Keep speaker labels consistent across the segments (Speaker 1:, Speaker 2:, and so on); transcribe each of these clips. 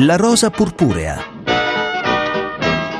Speaker 1: La rosa purpurea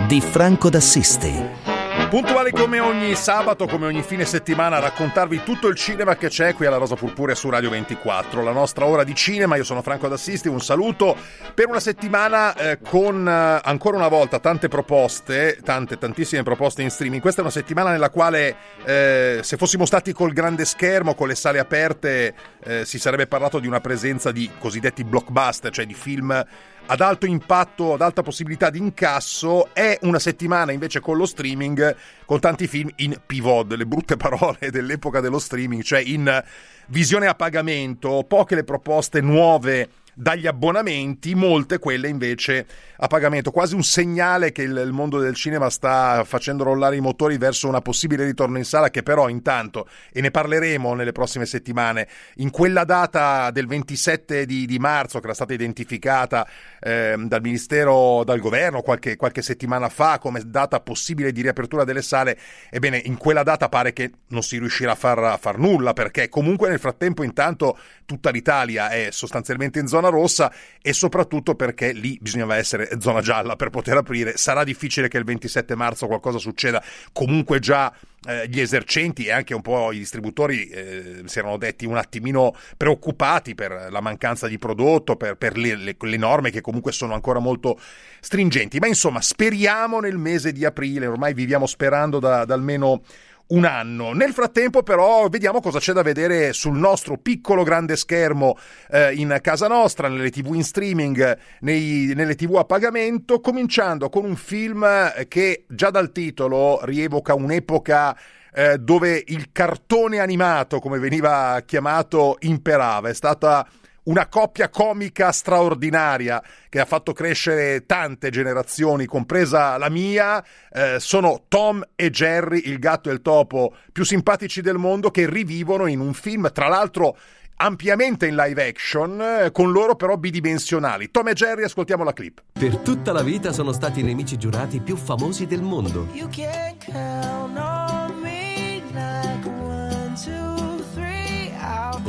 Speaker 1: di Franco d'Assisti.
Speaker 2: Puntuali come ogni sabato, come ogni fine settimana, a raccontarvi tutto il cinema che c'è qui alla Rosa Purpurea su Radio 24. La nostra ora di cinema, io sono Franco D'Assisti, un saluto per una settimana eh, con eh, ancora una volta tante proposte, tante, tantissime proposte in streaming. Questa è una settimana nella quale eh, se fossimo stati col grande schermo, con le sale aperte, eh, si sarebbe parlato di una presenza di cosiddetti blockbuster, cioè di film ad alto impatto, ad alta possibilità di incasso, è una settimana invece con lo streaming, con tanti film in pivot, le brutte parole dell'epoca dello streaming, cioè in visione a pagamento, poche le proposte nuove dagli abbonamenti, molte quelle invece a pagamento, quasi un segnale che il, mondo del cinema sta facendo rollare i motori verso una possibile ritorno in sala che però intanto, e ne parleremo nelle prossime settimane, in quella data del 27 di, di marzo che era stata identificata eh, dal Ministero, dal Governo qualche, qualche settimana fa come data possibile di riapertura delle sale, ebbene in quella data pare che non si riuscirà a far, a far nulla perché comunque nel frattempo intanto tutta l'Italia è sostanzialmente in zona rossa e soprattutto perché lì bisognava essere zona gialla per poter aprire. Sarà difficile che il 27 marzo qualcosa succeda. Comunque già eh, gli esercenti e anche un po' i distributori eh, si erano detti un attimino preoccupati per la mancanza di prodotto, per, per le, le, le, norme che comunque sono ancora molto stringenti. Ma insomma, speriamo nel mese di aprile, ormai viviamo sperando da, da almeno un anno. Nel frattempo, però, vediamo cosa c'è da vedere sul nostro piccolo grande schermo eh, in casa nostra, nelle tv in streaming, nei, nelle tv a pagamento, cominciando con un film che già dal titolo rievoca un'epoca eh, dove il cartone animato, come veniva chiamato, imperava. È stata una coppia comica straordinaria che ha fatto crescere tante generazioni, compresa la mia, eh, sono Tom e Jerry, il gatto e il topo più simpatici del mondo, che rivivono in un film, tra l'altro ampiamente in live action, eh, con loro però bidimensionali. Tom e Jerry, ascoltiamo la clip.
Speaker 3: Per tutta la vita sono stati i nemici giurati più famosi del mondo.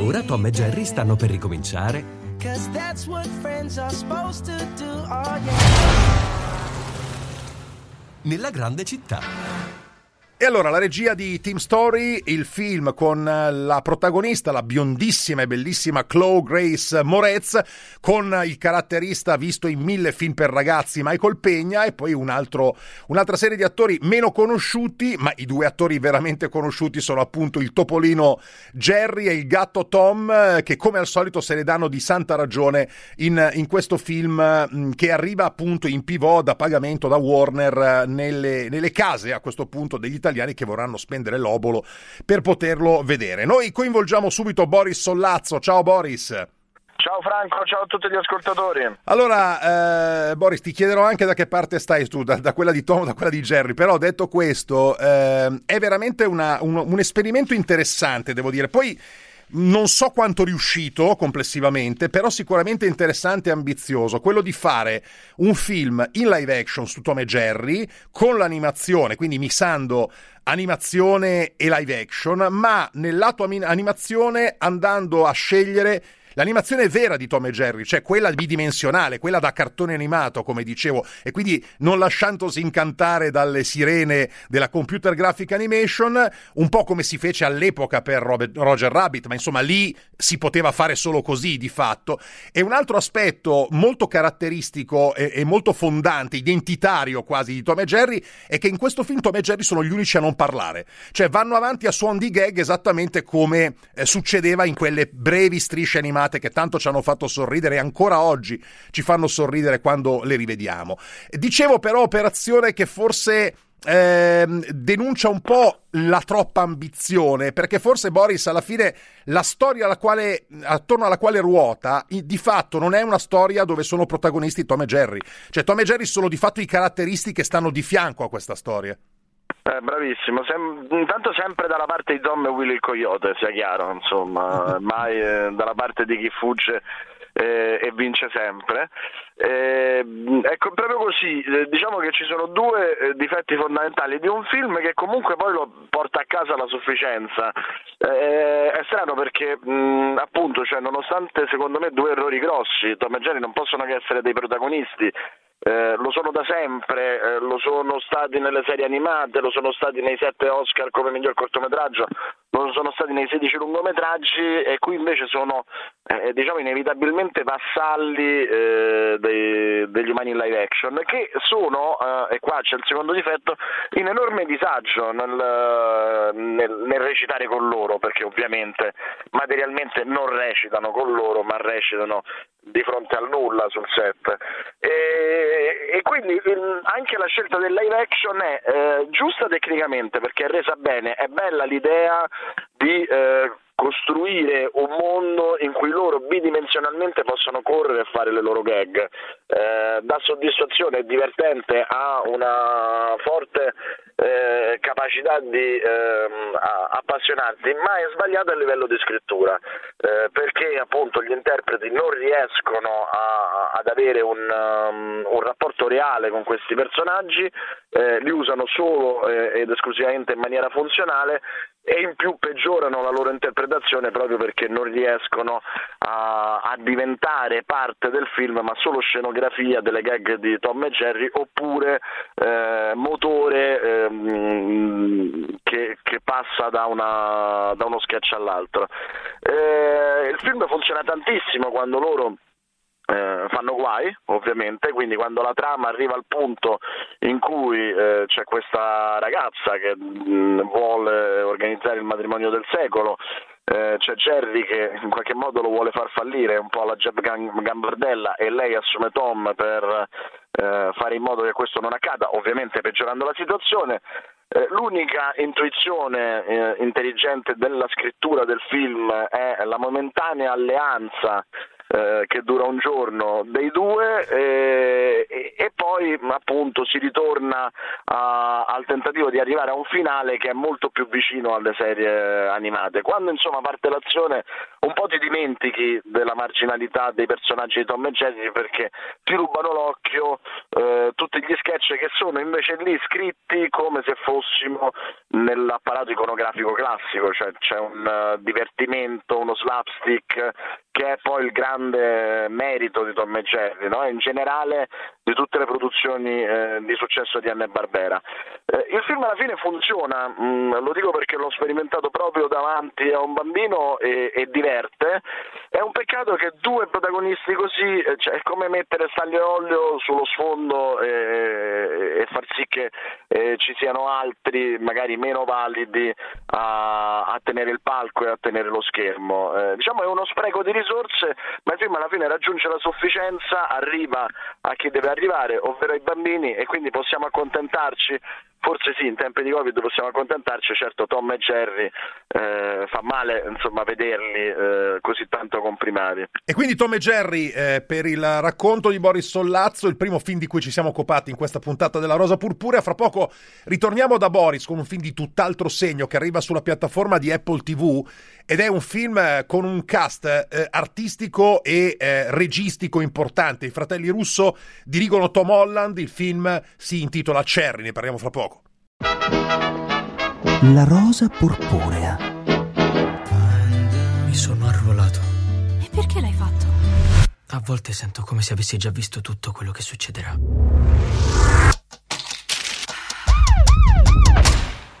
Speaker 3: Ora Tom e Jerry stanno per ricominciare. Oh, Nella grande città.
Speaker 2: E allora la regia di Team Story, il film con la protagonista, la biondissima e bellissima Chloe Grace Moretz, con il caratterista visto in mille film per ragazzi Michael Pegna e poi un altro, un'altra serie di attori meno conosciuti, ma i due attori veramente conosciuti sono appunto il topolino Jerry e il gatto Tom, che come al solito se ne danno di santa ragione in, in questo film mm, che arriva appunto in pivot da pagamento da Warner nelle, nelle case a questo punto degli italiani italiani che vorranno spendere l'obolo per poterlo vedere. Noi coinvolgiamo subito Boris Sollazzo. Ciao Boris.
Speaker 4: Ciao Franco, ciao a tutti gli ascoltatori.
Speaker 2: Allora, eh, Boris, ti chiederò anche da che parte stai tu, da, da quella di Tom o da quella di Jerry, però detto questo, eh, è veramente una, un, un esperimento interessante, devo dire. Poi non so quanto riuscito complessivamente, però sicuramente interessante e ambizioso, quello di fare un film in live action su Tom e Jerry con l'animazione, quindi mixando animazione e live action, ma nel lato animazione andando a scegliere L'animazione vera di Tom e Jerry, cioè quella bidimensionale, quella da cartone animato, come dicevo, e quindi non lasciandosi incantare dalle sirene della computer graphic animation, un po' come si fece all'epoca per Roger Rabbit, ma insomma lì si poteva fare solo così di fatto. E un altro aspetto molto caratteristico e, e molto fondante, identitario quasi di Tom e Jerry, è che in questo film Tom e Jerry sono gli unici a non parlare, cioè vanno avanti a suon di gag esattamente come eh, succedeva in quelle brevi strisce animate puntate che tanto ci hanno fatto sorridere e ancora oggi ci fanno sorridere quando le rivediamo. Dicevo però operazione che forse eh, denuncia un po' la troppa ambizione, perché forse Boris alla fine la storia alla quale, attorno alla quale ruota di fatto non è una storia dove sono protagonisti Tom e Jerry, cioè Tom e Jerry sono di fatto i caratteristi che stanno di fianco a questa storia.
Speaker 4: Eh, bravissimo, Sem- intanto sempre dalla parte di Tom e Willy il Coyote, sia chiaro, insomma, mai eh, dalla parte di chi fugge eh, e vince sempre. Eh, ecco, proprio così, eh, diciamo che ci sono due eh, difetti fondamentali di un film che comunque poi lo porta a casa la sufficienza. È strano perché mh, appunto, cioè, nonostante secondo me due errori grossi, Tom e Jerry non possono che essere dei protagonisti eh, lo sono da sempre, eh, lo sono stati nelle serie animate, lo sono stati nei sette Oscar come miglior cortometraggio, lo sono stati nei 16 lungometraggi e qui invece sono eh, diciamo inevitabilmente vassalli eh, dei, degli umani in live action che sono, eh, e qua c'è il secondo difetto, in enorme disagio nel, nel, nel recitare con loro perché ovviamente materialmente non recitano con loro ma recitano di fronte al nulla sul set. E, e quindi anche la scelta del live action è eh, giusta tecnicamente perché è resa bene, è bella l'idea di eh, costruire un mondo in cui loro bidimensionalmente possono correre e fare le loro gag. Eh, dà soddisfazione, è divertente, ha una forte eh, capacità di eh, appassionarti, ma è sbagliato a livello di scrittura, eh, perché appunto gli interpreti non riescono a, ad avere un, um, un, rapporto reale con questi personaggi, eh, li usano solo eh, ed esclusivamente in maniera funzionale e in più peggiorano la loro interpretazione proprio perché non riescono a, a, diventare parte del film ma solo scenografia delle gag di Tom e Jerry oppure eh, motore ehm, che, che, passa da, una, da, uno sketch all'altro. Eh, il film funziona tantissimo quando loro eh, fanno guai, ovviamente, quindi quando la trama arriva al punto in cui eh, c'è questa ragazza che mh, mm, vuole organizzare il matrimonio del secolo, eh, c'è Jerry che in qualche modo lo vuole far fallire, un po' alla Jeb Gambardella, e lei assume Tom per eh, fare in modo che questo non accada, ovviamente peggiorando la situazione. Eh, l'unica intuizione eh, intelligente della scrittura del film è la momentanea alleanza eh, che dura un giorno dei due eh, e, e, poi appunto si ritorna a, al tentativo di arrivare a un finale che è molto più vicino alle serie animate. Quando insomma parte l'azione un po' ti dimentichi della marginalità dei personaggi di Tom e Jerry perché ti rubano l'occhio eh, tutti gli sketch che sono invece lì scritti come se fossimo nell'apparato iconografico classico, cioè c'è un uh, divertimento, uno slapstick che è poi il grande merito di Tom e Jerry, no? in generale di tutte le produzioni eh, di successo di Anne Barbera. Eh, il film alla fine funziona, mh, mm, lo dico perché l'ho sperimentato proprio davanti a un bambino e, e diverte. È un peccato che due protagonisti così, eh, cioè, è come mettere staglio e olio sullo sfondo e, e far sì che eh, ci siano altri, magari meno validi, a, a, tenere il palco e a tenere lo schermo. Eh, diciamo è uno spreco di risorse risorse, ma il film alla fine raggiunge la sufficienza, arriva a chi deve arrivare, ovvero ai bambini, e quindi possiamo accontentarci Forse sì, in tempi di Covid possiamo accontentarci, certo Tom e Jerry eh, fa male insomma, vederli eh, così tanto comprimati.
Speaker 2: E quindi Tom e Jerry eh, per il racconto di Boris Sollazzo, il primo film di cui ci siamo occupati in questa puntata della Rosa Purpurea. Fra poco ritorniamo da Boris con un film di tutt'altro segno che arriva sulla piattaforma di Apple TV ed è un film eh, con un cast eh, artistico e eh, registico importante. I fratelli Russo dirigono Tom Holland, il film si intitola Cherry, ne parliamo fra poco.
Speaker 1: La rosa purpurea.
Speaker 5: Mi sono arruolato.
Speaker 6: E perché l'hai fatto?
Speaker 5: A volte sento come se avessi già visto tutto quello che succederà.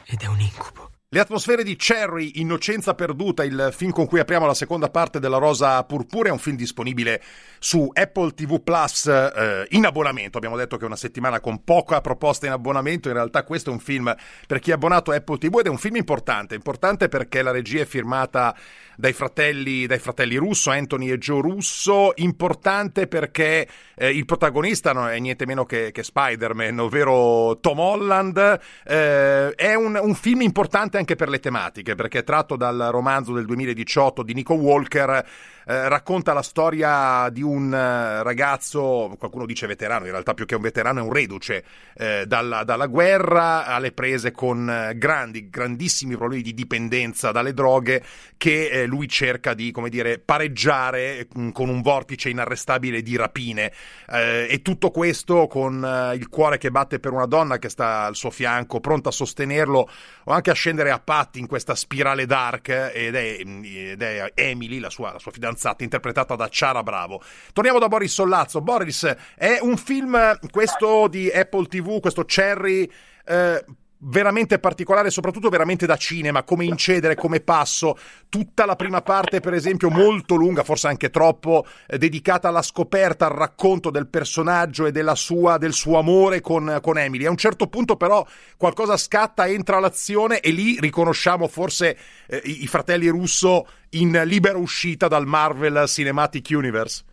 Speaker 5: Ed è un incubo.
Speaker 2: Le atmosfere di Cherry, Innocenza perduta, il film con cui apriamo la seconda parte della Rosa Purpura, è un film disponibile su Apple TV Plus eh, in abbonamento. Abbiamo detto che è una settimana con poca proposta in abbonamento, in realtà questo è un film per chi è abbonato a Apple TV ed è un film importante, importante perché la regia è firmata dai fratelli, dai fratelli Russo, Anthony e Joe Russo, importante perché eh, il protagonista non è niente meno che, che Spider-Man, ovvero Tom Holland, eh, è un, un film importante anche per le tematiche, perché è tratto dal romanzo del 2018 di Nico Walker, eh, racconta la storia di un eh, ragazzo, qualcuno dice veterano, in realtà più che un veterano è un reduce, eh, dalla, dalla, guerra alle prese con eh, grandi, grandissimi problemi di dipendenza dalle droghe che eh, lui cerca di, come dire, pareggiare mm, con un vortice inarrestabile di rapine. e tutto questo con il cuore che batte per una donna che sta al suo fianco, pronta a sostenerlo o anche a scendere a patti in questa spirale dark ed è, ed è Emily, la sua, la sua fidanzata fidanzata, interpretata da Ciara Bravo. Torniamo da Boris Sollazzo. Boris, è un film, questo di Apple TV, questo Cherry. Eh, veramente particolare, soprattutto veramente da cinema, come incedere, come passo. Tutta la prima parte, per esempio, molto lunga, forse anche troppo, eh, dedicata alla scoperta, al racconto del personaggio e sua, del suo amore con, con, Emily. A un certo punto, però, qualcosa scatta, entra l'azione e lì riconosciamo forse eh, i, i fratelli Russo in libera uscita dal Marvel Cinematic Universe.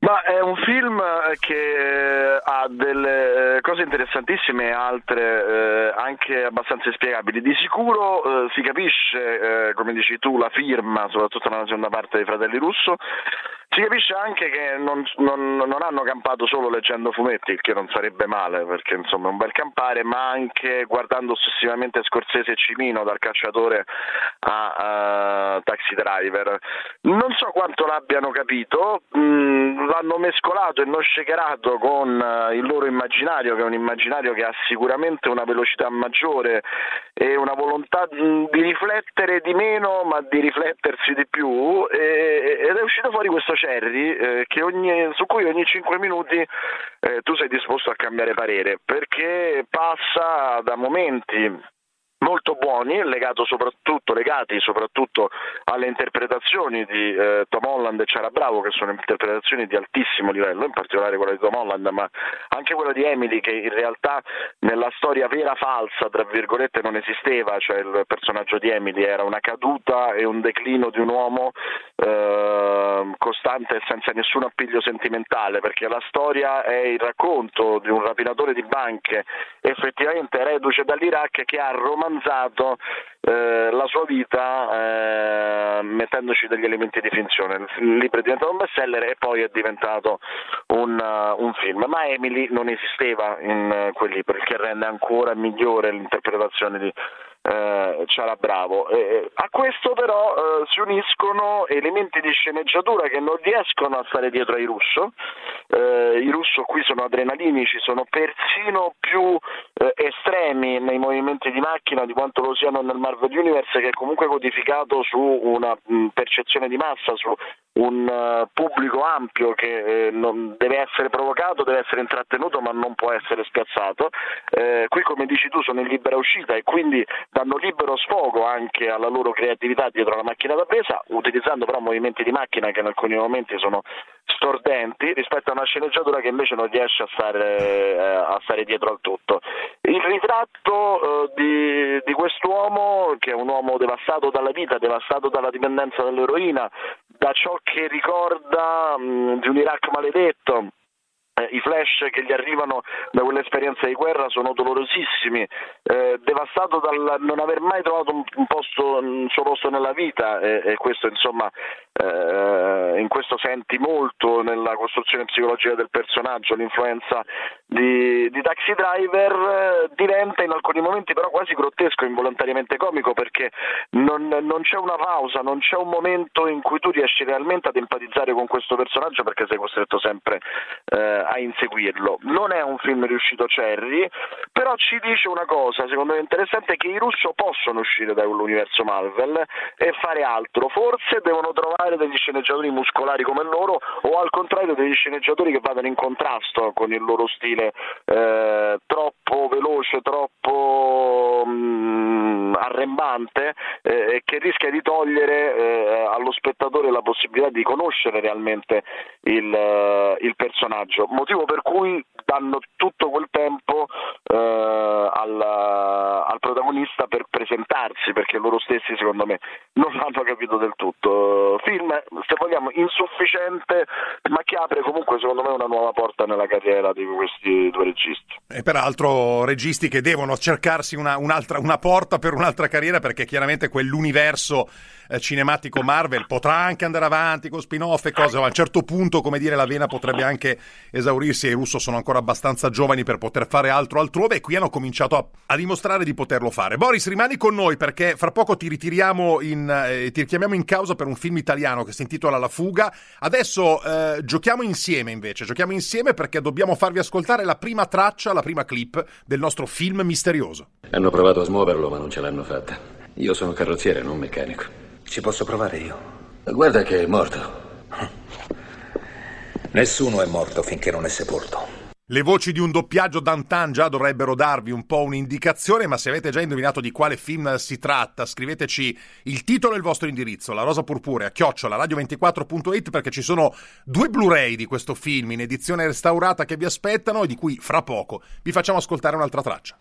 Speaker 4: Ma è un film che eh, ha delle eh, cose interessantissime e altre eh, anche abbastanza inspiegabili. Di sicuro eh, si capisce, eh, come dici tu, la firma, soprattutto nella seconda parte dei Fratelli Russo, si capisce anche che non, non, non, hanno campato solo leggendo fumetti, il che non sarebbe male, perché insomma è un bel campare, ma anche guardando ossessivamente Scorsese e Cimino, dal cacciatore a, a Taxi Driver. Non so quanto l'abbiano capito, mh, mm, l'hanno mescolato e non shakerato con uh, il loro immaginario, che è un immaginario che ha sicuramente una velocità maggiore e una volontà mh, mm, di riflettere di meno, ma di riflettersi di più, e, ed è uscito fuori questo Cerri eh, ogni, su cui ogni 5 minuti eh, tu sei disposto a cambiare parere perché passa da momenti molto buoni, soprattutto, legati soprattutto alle interpretazioni di eh, Tom Holland e Ciara Bravo, che sono interpretazioni di altissimo livello, in particolare quella di Tom Holland, ma anche quella di Emily, che in realtà nella storia vera falsa, tra virgolette, non esisteva, cioè il personaggio di Emily era una caduta e un declino di un uomo eh, costante e senza nessun appiglio sentimentale, perché la storia è il racconto di un rapinatore di banche effettivamente reduce dall'Iraq che ha romanzato romanzato eh, la sua vita eh, mettendoci degli elementi di finzione. Il libro è diventato un bestseller e poi è diventato un, uh, un film. Ma Emily non esisteva in uh, quel libro, il che rende ancora migliore l'interpretazione di eh, Ciara Bravo. Eh, a questo però eh, si uniscono elementi di sceneggiatura che non riescono a stare dietro ai russo. Eh, I russo qui sono adrenalinici, sono persino più eh, estremi nei movimenti di macchina di quanto lo siano nel Marvel Universe che è comunque codificato su una mh, percezione di massa, su un uh, pubblico ampio che eh, non deve essere provocato, deve essere intrattenuto ma non può essere spiazzato. Eh, qui come dici tu sono in libera uscita e quindi danno libero sfogo anche alla loro creatività dietro la macchina da presa, utilizzando però movimenti di macchina che in alcuni momenti sono stordenti rispetto a una sceneggiatura che invece non riesce a stare, eh, a stare dietro al tutto. Il ritratto eh, di, di quest'uomo, che è un uomo devastato dalla vita, devastato dalla dipendenza dall'eroina, da ciò che ricorda mh, di un Iraq maledetto, i flash che gli arrivano da quell'esperienza di guerra sono dolorosissimi, eh, devastato dal non aver mai trovato un, posto, un suo posto nella vita e, e questo insomma eh, in questo senti molto nella costruzione psicologica del personaggio, l'influenza di, di Taxi Driver eh, diventa in alcuni momenti però quasi grottesco, involontariamente comico perché non, non c'è una pausa, non c'è un momento in cui tu riesci realmente ad empatizzare con questo personaggio perché sei costretto sempre eh, a inseguirlo. Non è un film riuscito Cherry, però ci dice una cosa, secondo me interessante, che i russo possono uscire dall'universo Marvel e fare altro. Forse devono trovare degli sceneggiatori muscolari come loro o al contrario degli sceneggiatori che vadano in contrasto con il loro stile eh, troppo veloce, troppo mh, mm, arrembante eh, che rischia di togliere eh, allo spettatore la possibilità di conoscere realmente il, eh, il personaggio motivo per cui danno tutto quel tempo eh, al, al, protagonista per presentarsi, perché loro stessi secondo me non l'hanno capito del tutto. Film se vogliamo, insufficiente, ma che apre comunque secondo me una nuova porta nella carriera di questi due registi.
Speaker 2: E peraltro registi che devono cercarsi una, una porta per un'altra carriera perché chiaramente quell'universo eh, cinematico Marvel potrà anche andare avanti con spin-off e cose, ma a un certo punto, come dire, la vena potrebbe anche esaurirsi e i Russo sono ancora abbastanza giovani per poter fare altro altrove e qui hanno cominciato a, a dimostrare di poterlo fare. Boris, rimani con noi perché fra poco ti ritiriamo in, eh, ti richiamiamo in causa per un film italiano che si intitola La fuga. Adesso eh, giochiamo insieme invece, giochiamo insieme perché dobbiamo farvi ascoltare la prima traccia, la prima clip del nostro film misterioso.
Speaker 6: Hanno provato a smuoverlo ma non ce l'hanno fatta. Io sono carrozziere, non meccanico.
Speaker 7: Ci posso provare io?
Speaker 6: Guarda che è morto.
Speaker 7: Nessuno è morto finché non è sepolto.
Speaker 2: Le voci di un doppiaggio d'antan già dovrebbero darvi un po' un'indicazione, ma se avete già indovinato di quale film si tratta, scriveteci il titolo e il vostro indirizzo, La Rosa Purpurea, chiocciola radio24.it, perché ci sono due Blu-ray di questo film in edizione restaurata che vi aspettano e di cui fra poco vi facciamo ascoltare un'altra traccia.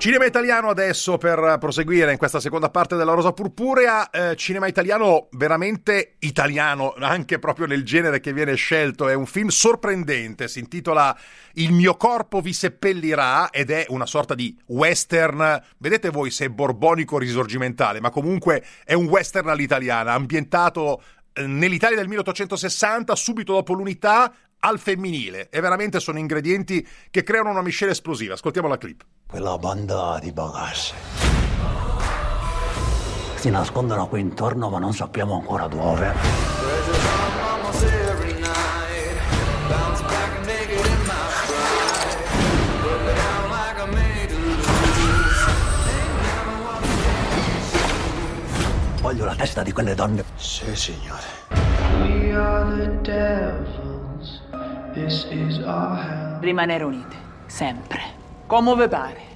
Speaker 2: Cinema italiano adesso per proseguire in questa seconda parte della Rosa Purpurea, eh, cinema italiano veramente italiano, anche proprio nel genere che viene scelto, è un film sorprendente, si intitola Il mio corpo vi seppellirà ed è una sorta di western, vedete voi se è borbonico risorgimentale, ma comunque è un western all'italiana, ambientato eh, nell'Italia del 1860, subito dopo l'unità, al femminile e veramente sono ingredienti che creano una miscela esplosiva. Ascoltiamo la clip.
Speaker 1: Quella banda di bagasse. Si nascondono qui intorno ma non sappiamo ancora dove. Voglio la testa di quelle donne.
Speaker 7: Sì, signore.
Speaker 8: We are the devil.
Speaker 9: Rimanere unite, sempre. Come vi pare.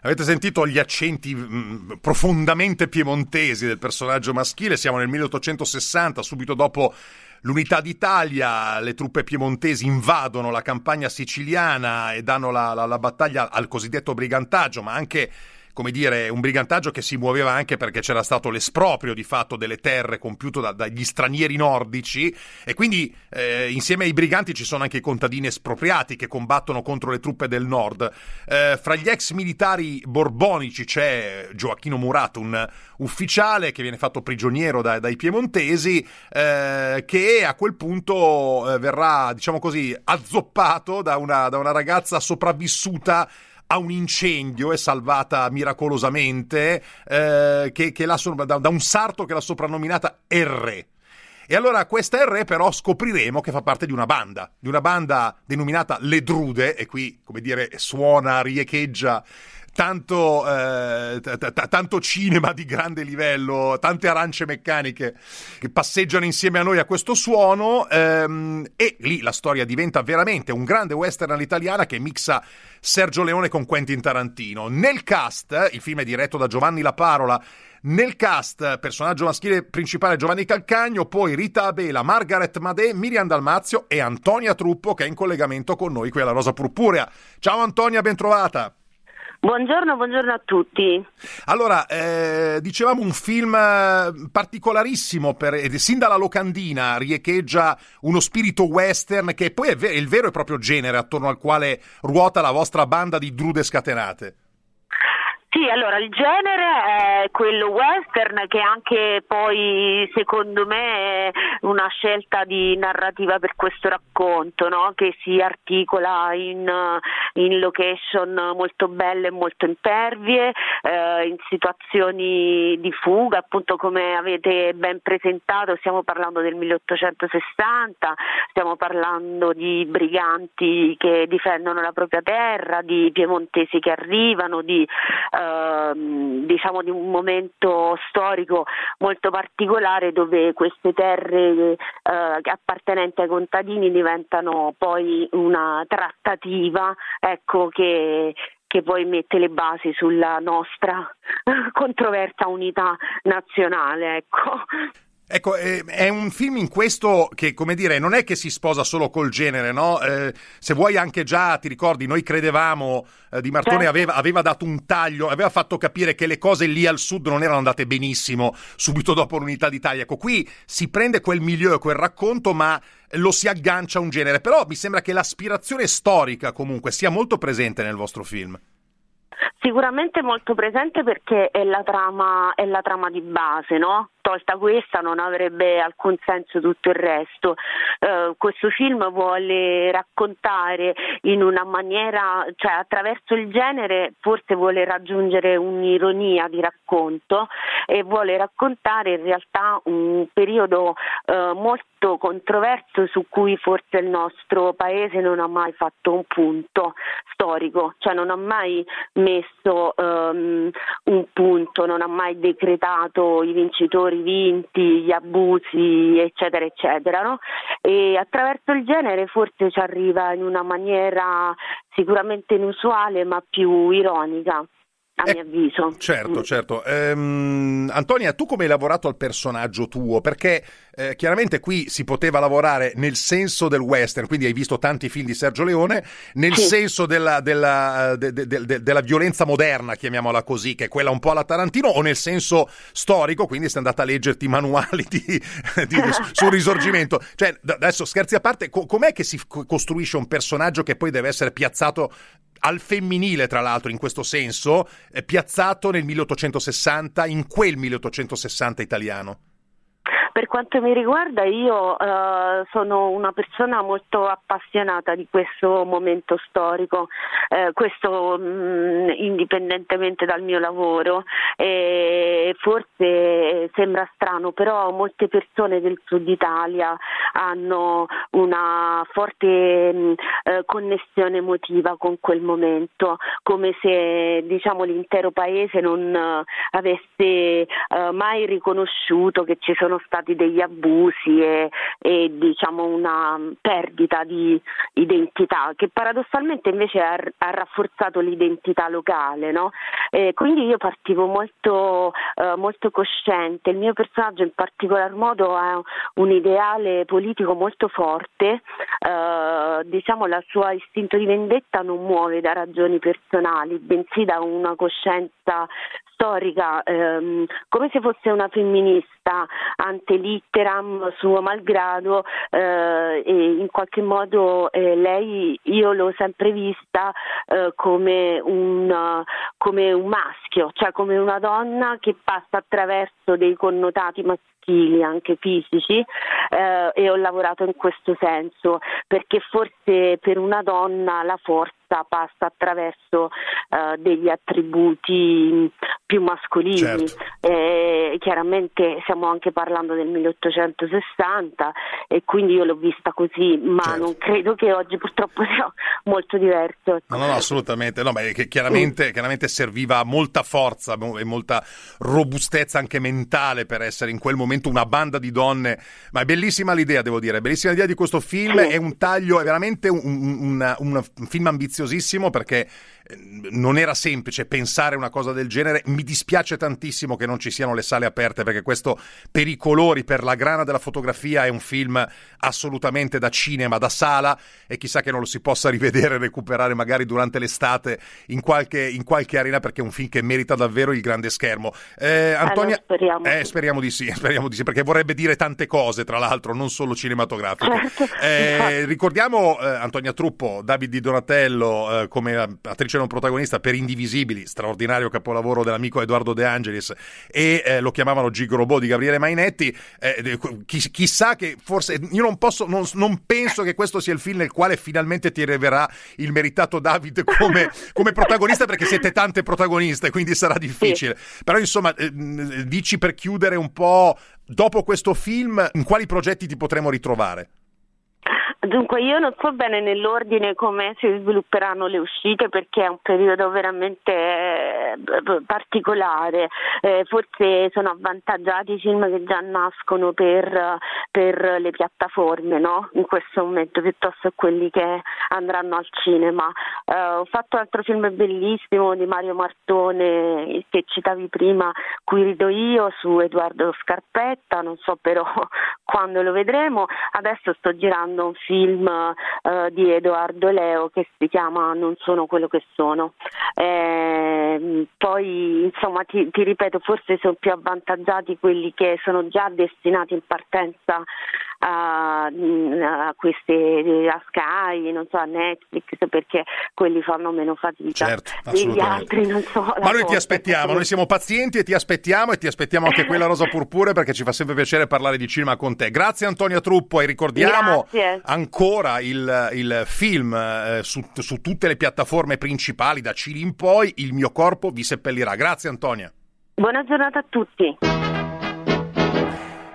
Speaker 2: Avete sentito gli accenti mh, mm, profondamente piemontesi del personaggio maschile? Siamo nel 1860, subito dopo l'unità d'Italia, le truppe piemontesi invadono la campagna siciliana e danno la, la, la battaglia al cosiddetto brigantaggio, ma anche come dire, un brigantaggio che si muoveva anche perché c'era stato l'esproprio di fatto delle terre compiuto da, dagli stranieri nordici e quindi eh, insieme ai briganti ci sono anche i contadini espropriati che combattono contro le truppe del nord. Eh, fra gli ex militari borbonici c'è Gioacchino Murat, un ufficiale che viene fatto prigioniero da, dai piemontesi, eh, che a quel punto eh, verrà, diciamo così, azzoppato da una, da una ragazza sopravvissuta a un incendio, è salvata miracolosamente, eh, che, che da, da un sarto che l'ha soprannominata R. E allora questa R però scopriremo che fa parte di una banda, di una banda denominata Le Drude, e qui, come dire, suona, riecheggia tanto, eh, tanto cinema di grande livello, tante arance meccaniche che passeggiano insieme a noi a questo suono ehm, e lì la storia diventa veramente un grande western all'italiana che mixa Sergio Leone con Quentin Tarantino. Nel cast, il film è diretto da Giovanni La Parola, nel cast, personaggio maschile principale Giovanni Calcagno, poi Rita Abela, Margaret Madè, Miriam Dalmazio e Antonia Truppo che è in collegamento con noi qui alla Rosa Purpurea. Ciao Antonia, ben trovata.
Speaker 10: Buongiorno, buongiorno a tutti.
Speaker 2: Allora, eh, dicevamo un film eh, particolarissimo, per, sin dalla locandina riecheggia uno spirito western che poi è, ver- è il vero e proprio genere attorno al quale ruota la vostra banda di drude scatenate.
Speaker 10: Sì, allora il genere è quello western che anche poi secondo me è una scelta di narrativa per questo racconto, no? che si articola in, in, location molto belle e molto impervie, eh, in situazioni di fuga, appunto come avete ben presentato, stiamo parlando del 1860, stiamo parlando di briganti che difendono la propria terra, di piemontesi che arrivano, di eh, Ehm, diciamo di un momento storico molto particolare dove queste terre eh, appartenenti ai contadini diventano poi una trattativa ecco, che, che poi mette le basi sulla nostra controversa unità nazionale. Ecco.
Speaker 2: Ecco, eh, è un film in questo che, come dire, non è che si sposa solo col genere, no? Eh, se vuoi anche già, ti ricordi, noi credevamo eh, Di Martone certo. aveva, aveva, dato un taglio, aveva fatto capire che le cose lì al sud non erano andate benissimo subito dopo l'unità d'Italia. Ecco, qui si prende quel milieu, quel racconto, ma lo si aggancia a un genere. Però mi sembra che l'aspirazione storica comunque sia molto presente nel vostro film.
Speaker 10: Sicuramente molto presente perché è la trama, è la trama di base, no? Tolta questa non avrebbe alcun senso tutto il resto. Uh, questo film vuole raccontare in una maniera, cioè attraverso il genere forse vuole raggiungere un'ironia di racconto e vuole raccontare in realtà un periodo uh, molto controverso su cui forse il nostro paese non ha mai fatto un punto storico, cioè non ha mai messo um, un punto, non ha mai decretato i vincitori lavori vinti, gli abusi, eccetera, eccetera. No? E attraverso il genere forse ci arriva in una maniera sicuramente inusuale ma più ironica a eh, mio avviso.
Speaker 2: Certo, mm. certo. Ehm, Antonia, tu come hai lavorato al personaggio tuo? Perché eh, chiaramente qui si poteva lavorare nel senso del western, quindi hai visto tanti film di Sergio Leone, nel sì. senso della, della, de, de, de, della, violenza moderna, chiamiamola così, che è quella un po' alla Tarantino, o nel senso storico, quindi sei andata a leggerti i manuali di, di, sul risorgimento. Cioè, adesso scherzi a parte, co- com'è che si costruisce un personaggio che poi deve essere piazzato al femminile, tra l'altro, in questo senso, piazzato nel 1860, in quel 1860 italiano.
Speaker 10: Per quanto mi riguarda io eh, sono una persona molto appassionata di questo momento storico, eh, questo mh, mm, indipendentemente dal mio lavoro. E forse sembra strano, però molte persone del sud Italia hanno una forte mh, mm, eh, connessione emotiva con quel momento, come se diciamo, l'intero paese non uh, avesse uh, mai riconosciuto che ci sono stati stati degli abusi e, e diciamo una perdita di identità che paradossalmente invece ha, ha rafforzato l'identità locale. No? quindi io partivo molto, eh, molto cosciente, il mio personaggio in particolar modo ha un ideale politico molto forte, eh, diciamo la sua istinto di vendetta non muove da ragioni personali, bensì da una coscienza storica, ehm, come se fosse una femminista ante litteram, suo malgrado, eh, e in qualche modo eh, lei io l'ho sempre vista eh, come, un, come un maschio, cioè come una donna che passa attraverso dei connotati maschili anche fisici eh, e ho lavorato in questo senso perché forse per una donna la forza passa attraverso uh, degli attributi più mascolini. Certo. Eh, chiaramente stiamo anche parlando del 1860 e quindi io l'ho vista così, ma certo. non credo che oggi purtroppo sia molto diverso.
Speaker 2: No, no, no assolutamente. No, beh, chiaramente, mm. chiaramente serviva molta forza e molta robustezza anche mentale per essere in quel momento una banda di donne. Ma è bellissima l'idea, devo dire, bellissima l'idea di questo film. Sì. È un taglio, è veramente un, un, un, un film ambiziosissimo perché non era semplice pensare una cosa del genere. Mi dispiace tantissimo che non ci siano le sale aperte perché questo per i colori, per la grana della fotografia è un film assolutamente da cinema, da sala e chissà che non lo si possa rivedere e recuperare magari durante l'estate in qualche, in qualche arena perché è un film che merita davvero il grande schermo. Eh, Antonia,
Speaker 10: allora, speriamo.
Speaker 2: Eh, speriamo di sì, speriamo di sì, perché vorrebbe dire tante cose, tra l'altro, non solo cinematografiche. Certo. Eh, ricordiamo eh, Antonia Truppo, David Di Donatello eh, come attrice c'era un protagonista per Indivisibili, straordinario capolavoro dell'amico Edoardo De Angelis, e eh, lo chiamavano Gigo Robot di Gabriele Mainetti. Eh, chi, chissà che forse io non posso, non, non, penso che questo sia il film nel quale finalmente ti arriverà il meritato David come, come protagonista, perché siete tante protagoniste, quindi sarà difficile. Sì. Però insomma, eh, dici per chiudere un po', dopo questo film, in quali progetti ti potremo ritrovare?
Speaker 10: Dunque io non so bene nell'ordine come si svilupperanno le uscite perché è un periodo veramente eh, particolare, eh, forse sono avvantaggiati i film che già nascono per, per le piattaforme no? in questo momento piuttosto che quelli che andranno al cinema. Eh, ho fatto un altro film bellissimo di Mario Martone che citavi prima, Qui rido io su Edoardo Scarpetta, non so però quando lo vedremo, adesso sto girando un film uh, di Edoardo Leo che si chiama Non sono quello che sono. Eh, poi insomma ti, ti, ripeto, forse sono più avvantaggiati quelli che sono già destinati in partenza a, a queste a Sky, non so, a Netflix, perché quelli fanno meno fatica
Speaker 2: certo,
Speaker 10: degli altri. Non so,
Speaker 2: Ma noi ti aspettiamo, noi siamo pazienti e ti aspettiamo e ti aspettiamo anche quella Rosa Purpure perché ci fa sempre piacere parlare di cinema con te. Grazie Antonia Truppo e ricordiamo
Speaker 10: Grazie.
Speaker 2: ancora il, il film eh, su, su tutte le piattaforme principali da Cili in poi, Il mio corpo vi seppellirà. Grazie Antonia.
Speaker 10: Buona giornata a tutti.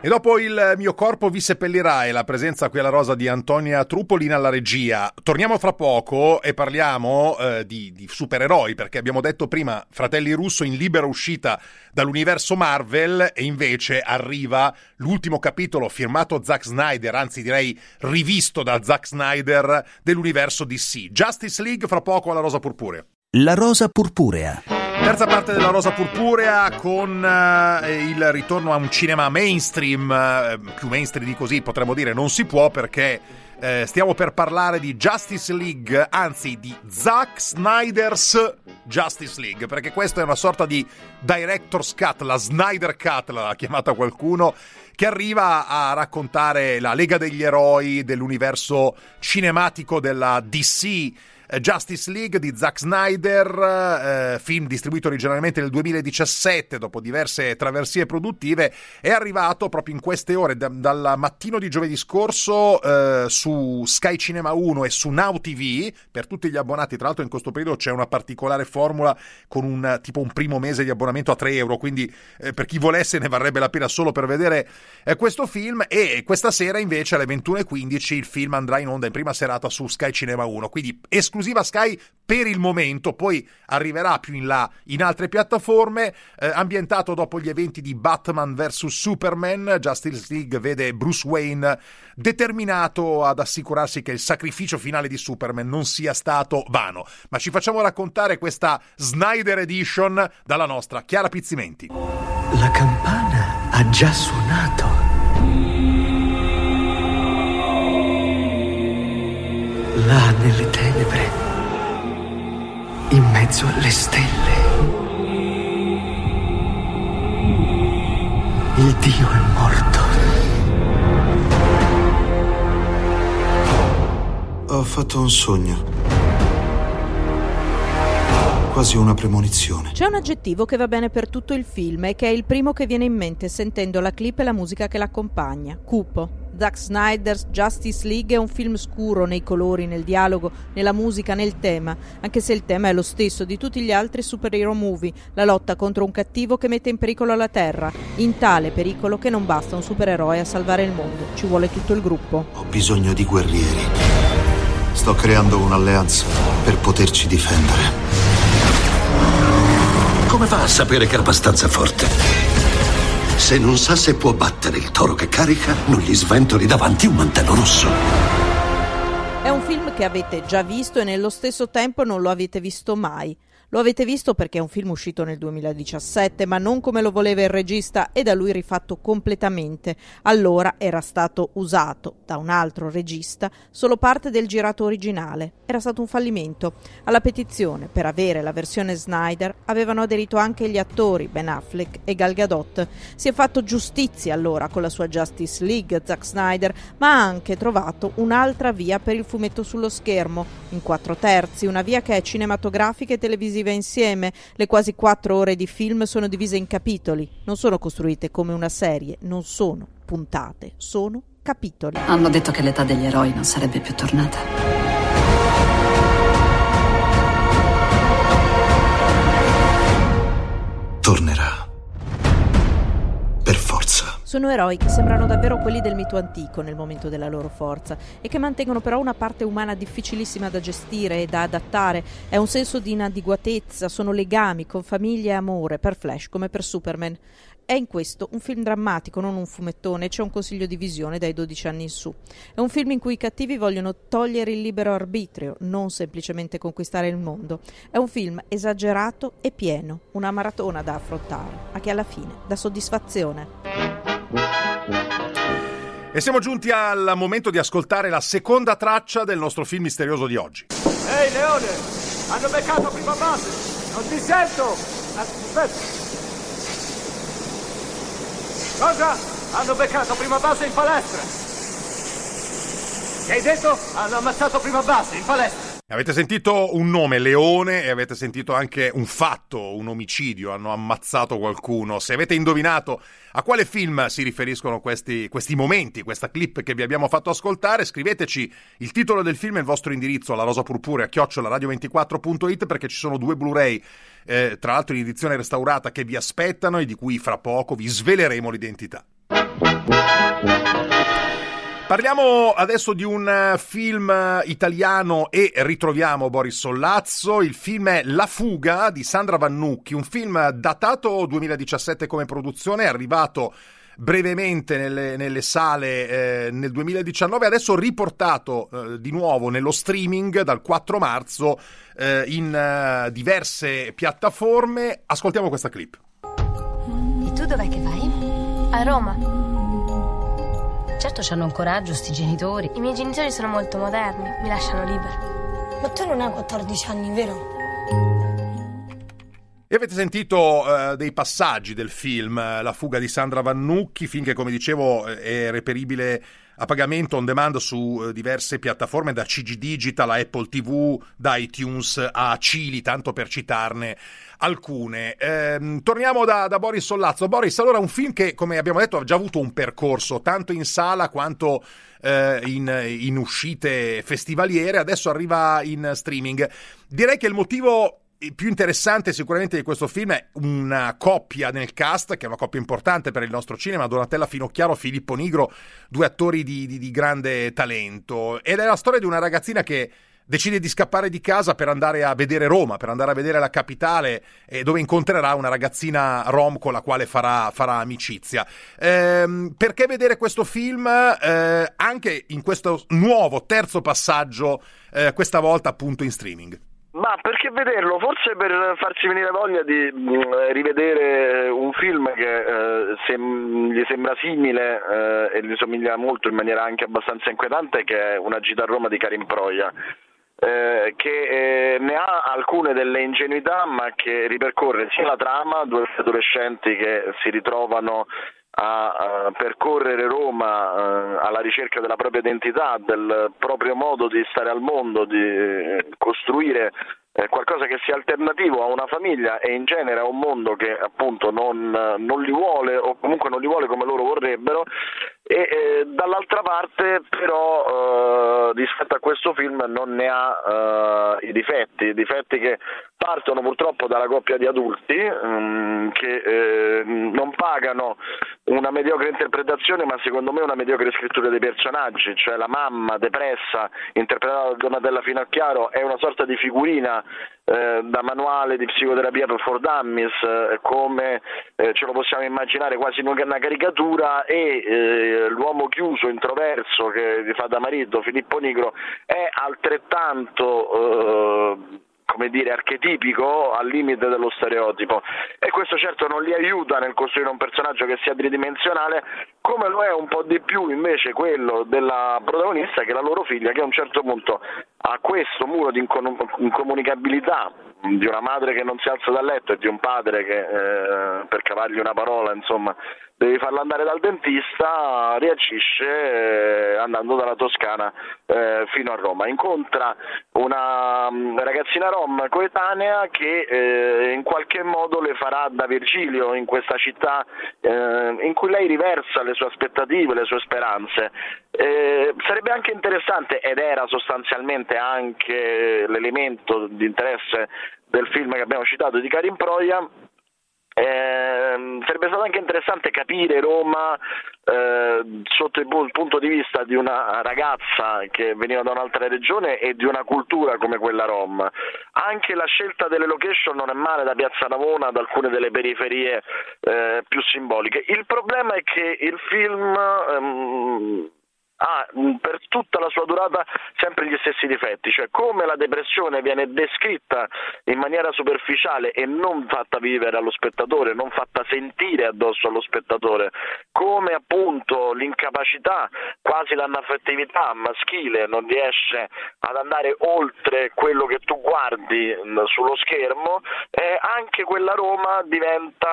Speaker 2: E dopo il mio corpo vi seppellirà e la presenza qui alla rosa di Antonia Trupolina alla regia, torniamo fra poco e parliamo eh, di, di, supereroi, perché abbiamo detto prima Fratelli Russo in libera uscita dall'universo Marvel e invece arriva l'ultimo capitolo firmato Zack Snyder, anzi direi rivisto da Zack Snyder dell'universo DC. Justice League fra poco alla rosa purpurea.
Speaker 11: La rosa purpurea.
Speaker 2: Terza parte della Rosa Purpurea con eh, il ritorno a un cinema mainstream, eh, più mainstream di così potremmo dire non si può perché eh, stiamo per parlare di Justice League, anzi di Zack Snyder's Justice League, perché questa è una sorta di director's cut, la Snyder cut l'ha chiamata qualcuno, che arriva a raccontare la Lega degli Eroi dell'universo cinematico della DC Justice League di Zack Snyder, eh, film distribuito originariamente nel 2017 dopo diverse traversie produttive, è arrivato proprio in queste ore, da, dal mattino di giovedì scorso eh, su Sky Cinema 1 e su Now TV, per tutti gli abbonati, tra l'altro in questo periodo c'è una particolare formula con un tipo un primo mese di abbonamento a 3 euro, quindi eh, per chi volesse ne varrebbe la pena solo per vedere eh, questo film. E questa sera invece alle 21.15 il film andrà in onda in prima serata su Sky Cinema 1, quindi esclusivamente esclusiva Sky per il momento, poi arriverà più in là in altre piattaforme, eh, ambientato dopo gli eventi di Batman vs Superman, Justice League vede Bruce Wayne determinato ad assicurarsi che il sacrificio finale di Superman non sia stato vano. Ma ci facciamo raccontare questa Snyder Edition dalla nostra Chiara Pizzimenti.
Speaker 12: La campana ha già suonato. Là nelle tenebre, in mezzo alle stelle, il Dio è morto.
Speaker 13: Ho fatto un sogno. Quasi una premonizione.
Speaker 14: C'è un aggettivo che va bene per tutto il film e che è il primo che viene in mente sentendo la clip e la musica che l'accompagna. Cupo. Zack Snyder's Justice League è un film scuro nei colori, nel dialogo, nella musica, nel tema, anche se il tema è lo stesso di tutti gli altri superhero movie, la lotta contro un cattivo che mette in pericolo la Terra, in tale pericolo che non basta un supereroe a salvare il mondo, ci vuole tutto il gruppo.
Speaker 13: Ho bisogno di guerrieri. Sto creando un'alleanza per poterci difendere.
Speaker 15: Come fa a sapere che è abbastanza forte? Se non sa se può battere il toro che carica, non gli sventoli davanti un mantello rosso.
Speaker 14: È un film che avete già visto e nello stesso tempo non lo avete visto mai. Lo avete visto perché è un film uscito nel 2017, ma non come lo voleva il regista e da lui rifatto completamente. Allora era stato usato da un altro regista solo parte del girato originale. Era stato un fallimento. Alla petizione per avere la versione Snyder avevano aderito anche gli attori Ben Affleck e Gal Gadot. Si è fatto giustizia allora con la sua Justice League, Zack Snyder, ma ha anche trovato un'altra via per il fumetto sullo schermo, in quattro terzi, una via che è cinematografica e televisiva televisiva insieme. Le quasi quattro ore di film sono divise in capitoli, non sono costruite come una serie, non sono puntate, sono capitoli.
Speaker 16: Hanno detto che l'età degli eroi non sarebbe più tornata.
Speaker 14: Sono eroi che sembrano davvero quelli del mito antico nel momento della loro forza e che mantengono però una parte umana difficilissima da gestire e da adattare. È un senso di inadeguatezza, sono legami con famiglia e amore per Flash come per Superman. È in questo un film drammatico, non un fumettone, c'è un consiglio di visione dai 12 anni in su. È un film in cui i cattivi vogliono togliere il libero arbitrio, non semplicemente conquistare il mondo. È un film esagerato e pieno, una maratona da affrontare, ma che alla fine dà soddisfazione.
Speaker 2: E siamo giunti al momento di ascoltare la seconda traccia del nostro film misterioso di oggi.
Speaker 17: Ehi Leone, hanno beccato prima base, non ti sento! Aspetta. Cosa? Hanno beccato prima base in palestra. Che hai detto? Hanno ammazzato prima base in palestra.
Speaker 2: Avete sentito un nome, Leone, e avete sentito anche un fatto, un omicidio, hanno ammazzato qualcuno. Se avete indovinato a quale film si riferiscono questi, questi momenti, questa clip che vi abbiamo fatto ascoltare, scriveteci il titolo del film e il vostro indirizzo alla rosa purpurea chiocciolaradio24.it perché ci sono due Blu-ray, eh, tra l'altro in edizione restaurata, che vi aspettano e di cui fra poco vi sveleremo l'identità. Parliamo adesso di un eh, film eh, italiano e ritroviamo Boris Sollazzo. Il film è La fuga di Sandra Vannucchi, un film datato 2017 come produzione, è arrivato brevemente nelle, nelle sale eh, nel 2019, adesso riportato eh, di nuovo nello streaming dal 4 marzo eh, in eh, diverse piattaforme. Ascoltiamo questa clip.
Speaker 18: E tu dov'è che vai?
Speaker 19: A Roma.
Speaker 18: Certo hanno un coraggio sti genitori.
Speaker 19: I miei genitori sono molto moderni, mi lasciano libero.
Speaker 20: Ma tu non hai 14 anni, vero?
Speaker 2: E avete sentito uh, dei passaggi del film La fuga di Sandra Vannucchi, film che come dicevo è reperibile a pagamento on demand su uh, diverse piattaforme, da CG Digital a Apple TV, da iTunes a Cili, tanto per citarne alcune. Ehm, torniamo da, da, Boris Sollazzo. Boris, allora un film che, come abbiamo detto, ha già avuto un percorso tanto in sala quanto eh, in, in uscite festivaliere, adesso arriva in streaming. Direi che il motivo più interessante sicuramente di questo film è una coppia nel cast, che è una coppia importante per il nostro cinema, Donatella Finocchiaro, Filippo Nigro, due attori di, di, di grande talento. Ed è la storia di una ragazzina che decide di scappare di casa per andare a vedere Roma, per andare a vedere la capitale, eh, dove incontrerà una ragazzina rom con la quale farà, farà amicizia. Ehm, perché vedere questo film eh, anche in questo nuovo terzo passaggio, eh, questa volta appunto in streaming?
Speaker 4: Ma perché vederlo? Forse per farsi venire voglia di mh, mm, rivedere un film che eh, se, gli sembra simile eh, e gli somiglia molto in maniera anche abbastanza inquietante, che è Una gita a Roma di Karim Proia. Eh, che eh, ne ha alcune delle ingenuità ma che ripercorre sia la trama, due adolescenti che si ritrovano a, percorrere Roma eh, alla ricerca della propria identità, del proprio modo di stare al mondo, di costruire eh, qualcosa che sia alternativo a una famiglia e in genere a un mondo che appunto non, non li vuole o comunque non li vuole come loro vorrebbero e eh, dall'altra parte però eh, rispetto a questo film non ne ha eh, i difetti, i difetti che partono purtroppo dalla coppia di adulti um, che eh, non pagano una mediocre interpretazione ma secondo me una mediocre scrittura dei personaggi, cioè la mamma depressa interpretata da Donatella Finocchiaro è una sorta di figurina eh, da manuale di psicoterapia per for dummies eh, come eh, ce lo possiamo immaginare quasi una caricatura e eh, l'uomo chiuso, introverso che fa da marito Filippo Nigro è altrettanto come dire, archetipico al limite dello stereotipo. E questo certo non li aiuta nel costruire un personaggio che sia tridimensionale come lo è un po' di più invece quello della protagonista che è la loro figlia che a un certo punto ha questo muro di incomunicabilità di una madre che non si alza dal letto e di un padre che eh, per cavargli una parola insomma devi farlo andare dal dentista, reagisce eh, andando dalla Toscana eh, fino a Roma. Incontra una um, ragazzina rom coetanea che eh, in qualche modo le farà da Virgilio in questa città eh, in cui lei riversa le sue aspettative, le sue speranze. Eh, sarebbe anche interessante, ed era sostanzialmente anche l'elemento di interesse del film che abbiamo citato di Karim Proia, Eh, sarebbe stato anche interessante capire Roma eh, sotto il punto di vista di una ragazza che veniva da un'altra regione e di una cultura come quella rom. Anche la scelta delle location non è male da Piazza Navona ad alcune delle periferie eh, più simboliche. Il problema è che il film ehm, ha per tutta la sua durata sempre gli stessi difetti, cioè come la depressione viene descritta in maniera superficiale e non fatta vivere allo spettatore, non fatta sentire addosso allo spettatore, come appunto l'incapacità, quasi l'anaffettività maschile non riesce ad andare oltre quello che tu guardi sullo schermo, eh, anche quella Roma diventa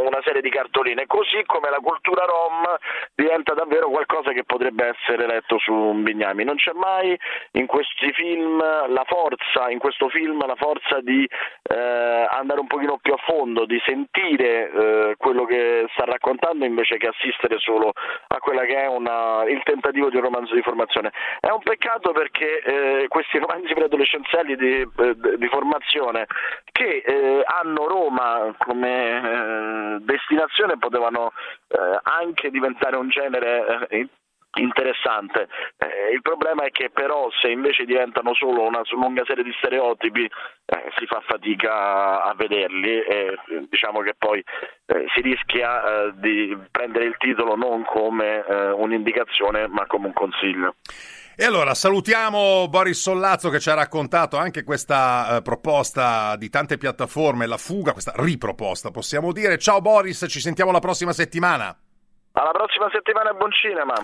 Speaker 4: una serie di cartoline, così come la cultura rom diventa davvero qualcosa che potrebbe essere letto su bignami. Non c'è mai in questi film la forza, in questo film la forza di eh, andare un pochino più a fondo, di sentire eh, quello che sta raccontando invece che assistere solo a quella che è una, il tentativo di un romanzo di formazione. È un peccato perché eh, questi romanzi preadolescenziali di, eh, di formazione che eh, hanno Roma come eh, destinazione potevano anche diventare un genere interessante. Eh, il problema è che però se invece diventano solo una lunga serie di stereotipi eh, si fa fatica a vederli e diciamo che poi eh, si rischia eh, di prendere il titolo non come eh, un'indicazione ma come un consiglio.
Speaker 2: E allora salutiamo Boris Sollazzo che ci ha raccontato anche questa eh, proposta di tante piattaforme, la fuga, questa riproposta possiamo dire. Ciao Boris, ci sentiamo la prossima settimana.
Speaker 4: Alla prossima settimana e buon cinema.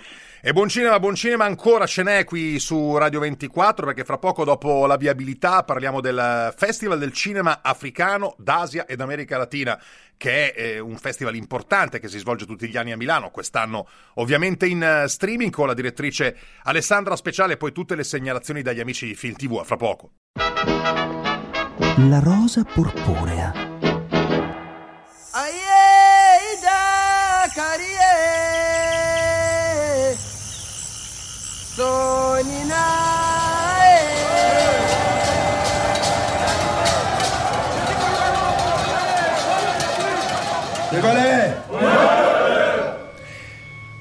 Speaker 2: E buon cinema, buon cinema ancora ce n'è qui su Radio 24 perché fra poco dopo la viabilità parliamo del Festival del Cinema Africano d'Asia ed America Latina che è eh, un festival importante che si svolge tutti gli anni a Milano, quest'anno ovviamente in uh, streaming con la direttrice Alessandra Speciale e poi tutte le segnalazioni dagli amici di Film TV, a fra poco.
Speaker 11: La rosa purpurea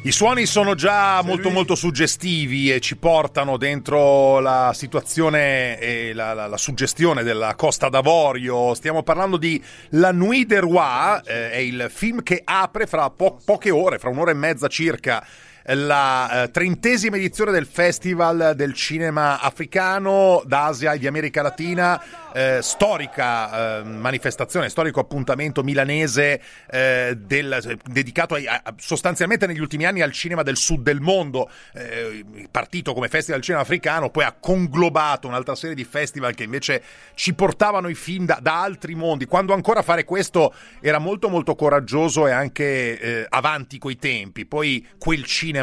Speaker 2: I suoni sono già molto molto suggestivi e ci portano dentro la situazione e la, la, la suggestione della Costa d'Avorio. Stiamo parlando di La Nuit des Rois, eh, è il film che apre fra po- poche ore, fra un'ora e mezza circa, la eh, trentesima edizione del Festival del Cinema Africano d'Asia e di America Latina eh, storica eh, manifestazione, storico appuntamento milanese eh, del, dedicato ai, a, sostanzialmente negli ultimi anni al cinema del sud del mondo, eh, partito come Festival del Cinema Africano, poi ha conglobato un'altra serie di festival che invece ci portavano i film da, da altri mondi, quando ancora fare questo era molto molto coraggioso e anche eh, avanti coi tempi, poi quel cinema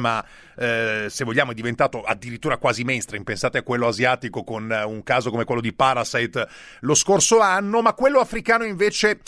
Speaker 2: eh, se vogliamo, è diventato addirittura quasi mainstream. Pensate a quello asiatico con eh, un caso come quello di Parasite lo scorso anno, ma quello africano invece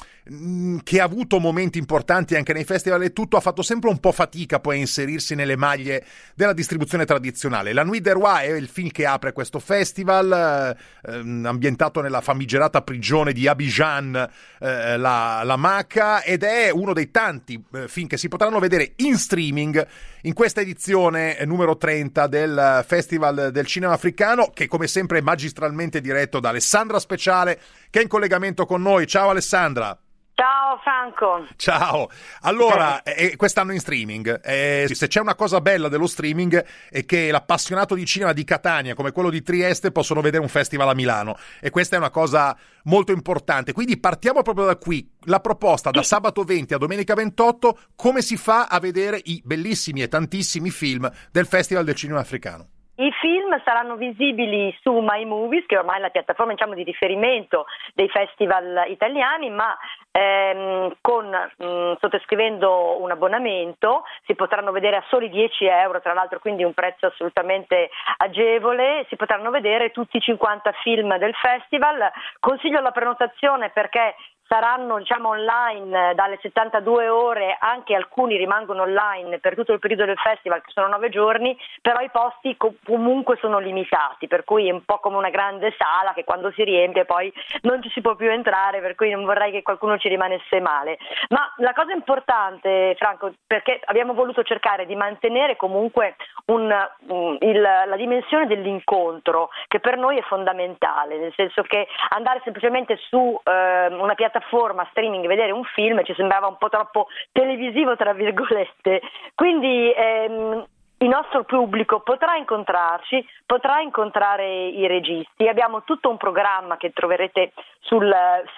Speaker 2: che ha avuto momenti importanti anche nei festival e tutto, ha fatto sempre un po' fatica poi a inserirsi nelle maglie della distribuzione tradizionale. La Nuit des Rois è il film che apre questo festival, eh, ehm, ambientato nella famigerata prigione di Abidjan, eh, la, la Maca, ed è uno dei tanti eh, film che si potranno vedere in streaming in questa edizione numero 30 del Festival del Cinema Africano, che come sempre è magistralmente diretto da Alessandra Speciale, che è in collegamento con noi. Ciao Alessandra!
Speaker 10: Ciao Franco.
Speaker 2: Ciao. Allora, eh, quest'anno in streaming, eh, se c'è una cosa bella dello streaming è che l'appassionato di cinema di Catania come quello di Trieste possono vedere un festival a Milano e questa è una cosa molto importante. Quindi partiamo proprio da qui. La proposta da sabato 20 a domenica 28, come si fa a vedere i bellissimi e tantissimi film del Festival del Cinema Africano?
Speaker 21: I film saranno visibili su My Movies, che ormai è la piattaforma diciamo, di riferimento dei festival italiani, ma ehm, con, mh, mm, sottoscrivendo un abbonamento si potranno vedere a soli 10 euro, tra l'altro quindi un prezzo assolutamente agevole, si potranno vedere tutti i 50 film del festival. Consiglio la prenotazione perché saranno diciamo, online eh, dalle 72 ore, anche alcuni rimangono online per tutto il periodo del festival che sono nove giorni, però i posti co- comunque sono limitati, per cui è un po' come una grande sala che quando si riempie poi non ci si può più entrare, per cui non vorrei che qualcuno ci rimanesse male. Ma la cosa importante, Franco, perché abbiamo voluto cercare di mantenere comunque un, um, il, la dimensione dell'incontro, che per noi è fondamentale, nel senso che andare semplicemente su eh, una piattaforma streaming vedere un film ci sembrava un po' troppo televisivo, tra virgolette. Quindi ehm, il nostro pubblico potrà incontrarci, potrà incontrare i registi. Abbiamo tutto un programma che troverete sul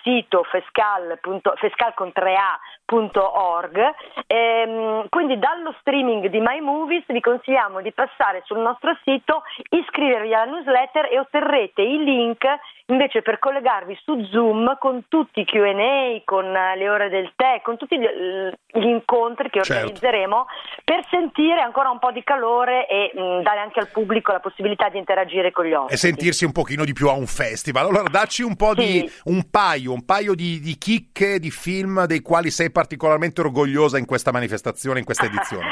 Speaker 21: sito fescal, fescal.org. Ehm, quindi dallo streaming di My Movies vi consigliamo di passare sul nostro sito, iscrivervi alla newsletter e otterrete i link invece per collegarvi su Zoom con tutti i Q&A, con le ore del tè, con tutti gli incontri che certo. organizzeremo per sentire ancora un po' di calore e mh, dare anche al pubblico la possibilità di interagire con gli ospiti.
Speaker 2: E sentirsi un pochino di più a un festival. Allora dacci un po' sì. di un paio, un paio di, di chicche di film dei quali sei particolarmente orgogliosa in questa manifestazione, in questa edizione.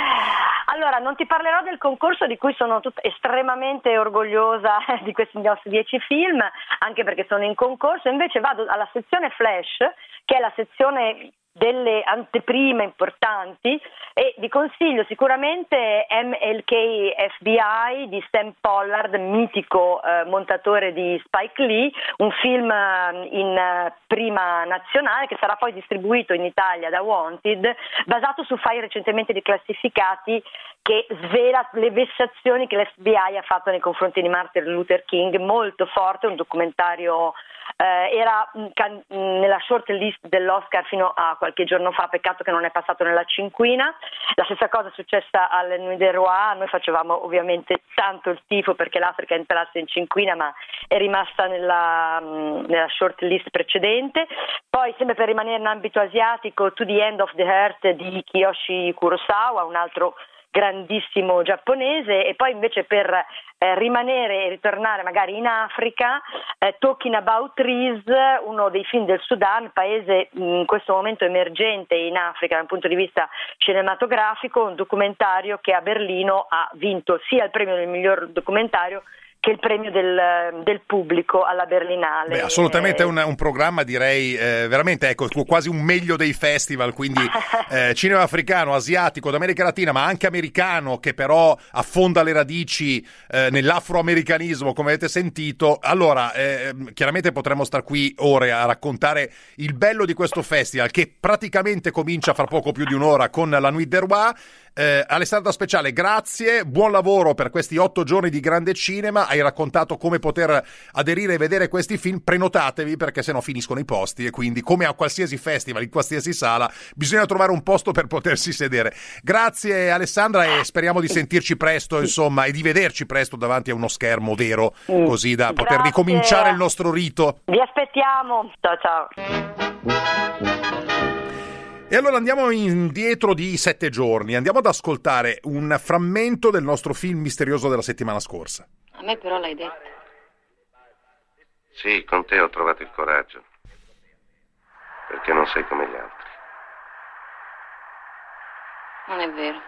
Speaker 21: Allora, non ti parlerò del concorso di cui sono tut- estremamente orgogliosa di questi nostri dieci film, anche perché sono in concorso, invece vado alla sezione Flash, che è la sezione delle anteprime importanti e vi consiglio sicuramente MLK FBI di Sam Pollard, mitico eh, montatore di Spike Lee, un film eh, in eh, prima nazionale che sarà poi distribuito in Italia da Wanted, basato su file recentemente declassificati che svela le vessazioni che l'FBI ha fatto nei confronti di Martin Luther King, molto forte, un documentario eh, era mh, can- mh, nella short list dell'Oscar fino a qualche giorno fa, peccato che non è passato nella cinquina. La stessa cosa è successa al Nuit de Roi, noi facevamo ovviamente tanto il tifo perché l'Africa entrasse in cinquina, ma è rimasta nella, mh, nella short list precedente. Poi, sempre per rimanere in ambito asiatico, To the End of the Earth di Kiyoshi Kurosawa, un altro grandissimo giapponese e poi invece per eh, rimanere e ritornare magari in Africa, eh, Talking About Trees, uno dei film del Sudan, paese in questo momento emergente in Africa dal punto di vista cinematografico, un documentario che a Berlino ha vinto sia il premio del miglior documentario che il premio del, del pubblico alla Berlinale.
Speaker 2: Beh, assolutamente è un, un, programma, direi, eh, veramente ecco, quasi un meglio dei festival, quindi eh, cinema africano, asiatico, d'America Latina, ma anche americano, che però affonda le radici eh, nell'afroamericanismo, come avete sentito. Allora, eh, chiaramente potremmo star qui ore a raccontare il bello di questo festival, che praticamente comincia fra poco più di un'ora con la Nuit de Roi. Eh, Alessandra Speciale, grazie, buon lavoro per questi otto giorni di grande cinema. Hai raccontato come poter aderire e vedere questi film. Prenotatevi perché sennò finiscono i posti e quindi, come a qualsiasi festival, in qualsiasi sala, bisogna trovare un posto per potersi sedere. Grazie Alessandra e speriamo di sentirci presto, insomma, e di vederci presto davanti a uno schermo vero, mm. così da poter grazie. ricominciare il nostro rito.
Speaker 21: Vi aspettiamo. Ciao ciao.
Speaker 2: E allora andiamo indietro di sette giorni, andiamo ad ascoltare un frammento del nostro film misterioso della settimana scorsa.
Speaker 22: A me però l'hai detto.
Speaker 23: Sì, con te ho trovato il coraggio. Perché non sei come gli altri.
Speaker 22: Non è vero.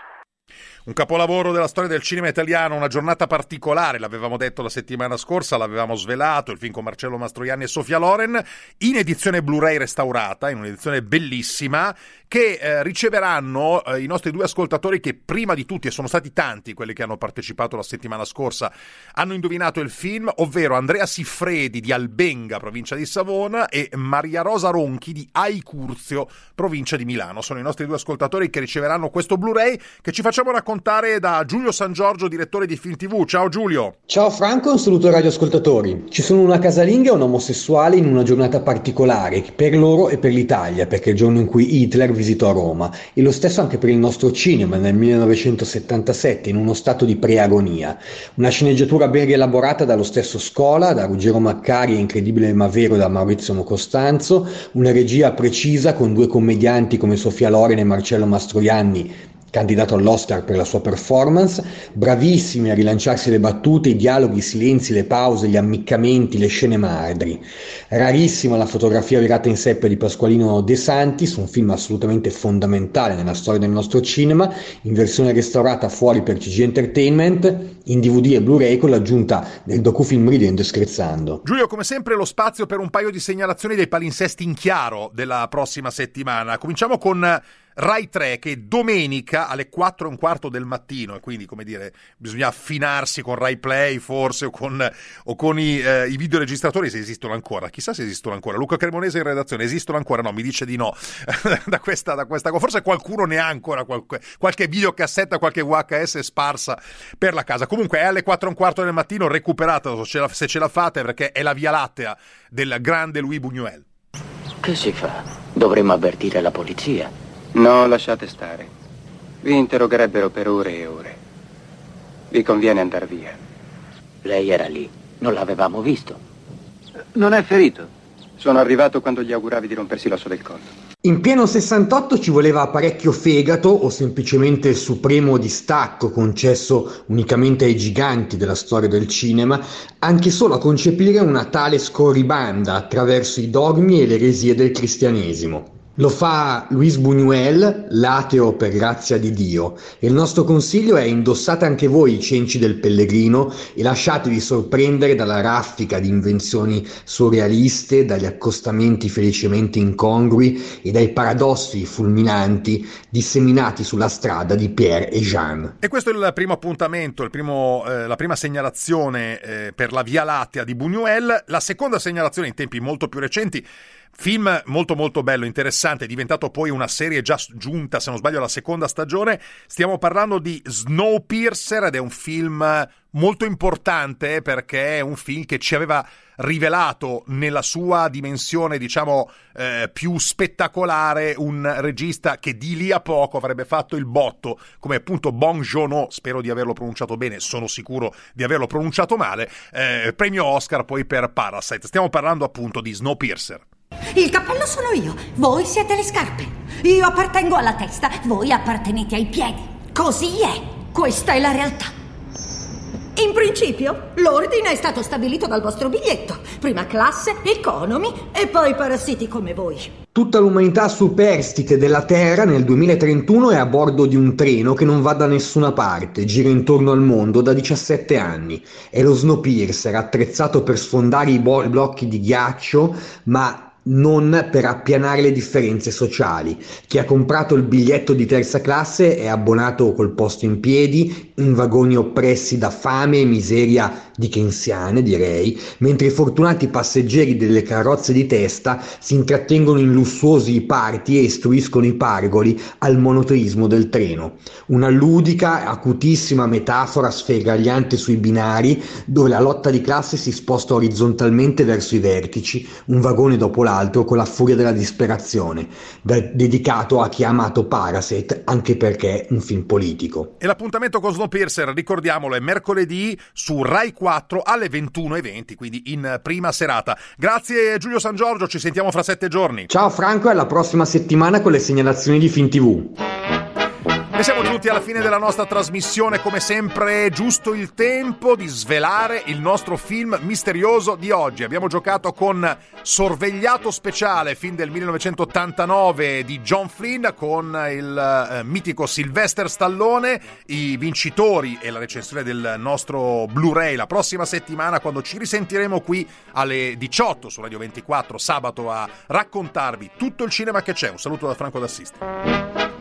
Speaker 2: Un capolavoro della storia del cinema italiano, una giornata particolare, l'avevamo detto la settimana scorsa, l'avevamo svelato, il film con Marcello Mastroianni e Sofia Loren, in edizione Blu-ray restaurata, in un'edizione bellissima, che eh, riceveranno eh, i nostri due ascoltatori che prima di tutti, e sono stati tanti quelli che hanno partecipato la settimana scorsa, hanno indovinato il film, ovvero Andrea Siffredi di Albenga, provincia di Savona, e Maria Rosa Ronchi di Aicurzio, provincia di Milano. Sono i nostri due ascoltatori che riceveranno questo Blu-ray che ci facciamo raccontare raccontare da Giulio San Giorgio, direttore di Film TV. Ciao Giulio.
Speaker 24: Ciao Franco, un saluto ai radioascoltatori. Ci sono una casalinga e un omosessuale in una giornata particolare per loro e per l'Italia, perché è il giorno in cui Hitler visitò Roma. E lo stesso anche per il nostro cinema nel 1977, in uno stato di preagonia. Una sceneggiatura ben rielaborata dallo stesso Scola, da Ruggero Maccari e Incredibile ma vero da Maurizio Costanzo, una regia precisa con due commedianti come Sofia Loren e Marcello Mastroianni candidato all'Oscar per la sua performance, bravissimi a rilanciarsi le battute, i dialoghi, i silenzi, le pause, gli ammiccamenti, le scene madri. Rarissima la fotografia virata in seppe di Pasqualino De Santis, un film assolutamente fondamentale nella storia del nostro cinema, in versione restaurata fuori per CG Entertainment, in DVD e Blu-ray con l'aggiunta del docufilm Ridendo e Scherzando.
Speaker 2: Giulio, come sempre, lo spazio per un paio di segnalazioni dei palinsesti in chiaro della prossima settimana. Cominciamo con Rai 3 che domenica alle 4 e un quarto del mattino, e quindi come dire, bisogna affinarsi con Rai Play forse o con, o con i, eh, i, videoregistratori se esistono ancora. Chissà se esistono ancora. Luca Cremonese in redazione, esistono ancora? No, mi dice di no. da, questa, da questa Forse qualcuno ne ha ancora qualche, qualche videocassetta, qualche VHS sparsa per la casa. Comunque è alle 4 e un quarto del mattino, recuperata se ce la fate perché è la via lattea del grande Louis Buñuel.
Speaker 25: Che si fa? Dovremmo avvertire la polizia.
Speaker 26: No, lasciate stare. Vi interrogherebbero per ore e ore. Vi conviene andare via.
Speaker 25: Lei era lì. Non l'avevamo visto.
Speaker 26: Non è ferito. Sono arrivato quando gli auguravi di rompersi l'osso del collo.
Speaker 24: In pieno 68 ci voleva parecchio fegato o semplicemente il supremo distacco concesso unicamente ai giganti della storia del cinema, anche solo a concepire una tale scorribanda attraverso i dogmi e le eresie del cristianesimo. Lo fa Luis Buñuel, l'ateo per grazia di Dio, e il nostro consiglio è indossate anche voi i cenci del pellegrino e lasciatevi sorprendere dalla raffica di invenzioni surrealiste, dagli accostamenti felicemente incongrui e dai paradossi fulminanti disseminati sulla strada di Pierre e Jean.
Speaker 2: E questo è il primo appuntamento, il primo, eh, la prima segnalazione eh, per la Via Lattea di Buñuel, la seconda segnalazione in tempi molto più recenti Film molto molto bello, interessante, è diventato poi una serie già giunta, se non sbaglio, alla seconda stagione. Stiamo parlando di Snowpiercer ed è un film molto importante perché è un film che ci aveva rivelato nella sua dimensione, diciamo, eh, più spettacolare un regista che di lì a poco avrebbe fatto il botto, come appunto Bong Joon-ho, spero di averlo pronunciato bene, sono sicuro di averlo pronunciato male, eh, premio Oscar poi per Parasite. Stiamo parlando appunto di Snowpiercer.
Speaker 27: Il cappello sono io, voi siete le scarpe. Io appartengo alla testa, voi appartenete ai piedi. Così è. Questa è la realtà. In principio, l'ordine è stato stabilito dal vostro biglietto. Prima classe, economy e poi parassiti come voi.
Speaker 24: Tutta l'umanità superstite della Terra nel 2031 è a bordo di un treno che non va da nessuna parte, gira intorno al mondo da 17 anni. È lo Snowpiercer, attrezzato per sfondare i blocchi di ghiaccio, ma non per appianare le differenze sociali. Chi ha comprato il biglietto di terza classe è abbonato col posto in piedi, in vagoni oppressi da fame e miseria di kensiane, direi, mentre i fortunati passeggeri delle carrozze di testa si intrattengono in lussuosi parti e istruiscono i pargoli al monoteismo del treno. Una ludica, acutissima metafora sferragliante sui binari, dove la lotta di classe si sposta orizzontalmente verso i vertici, un vagone dopo l'altro con la furia della disperazione, dedicato a chi ha amato Parasite, anche perché un film politico.
Speaker 2: E l'appuntamento con Snowpiercer, ricordiamolo, è mercoledì su Rai 4 alle 21.20, quindi in prima serata. Grazie Giulio San Giorgio, ci sentiamo fra sette giorni.
Speaker 24: Ciao Franco e alla prossima settimana con le segnalazioni di FinTV.
Speaker 2: E siamo giunti alla fine della nostra trasmissione, come sempre è giusto il tempo di svelare il nostro film misterioso di oggi. Abbiamo giocato con Sorvegliato Speciale, film del 1989 di John Flynn con il eh, mitico Sylvester Stallone, i vincitori e la recensione del nostro Blu-ray la prossima settimana quando ci risentiremo qui alle 18 su Radio 24 sabato a raccontarvi tutto il cinema che c'è. Un saluto da Franco D'Assisti.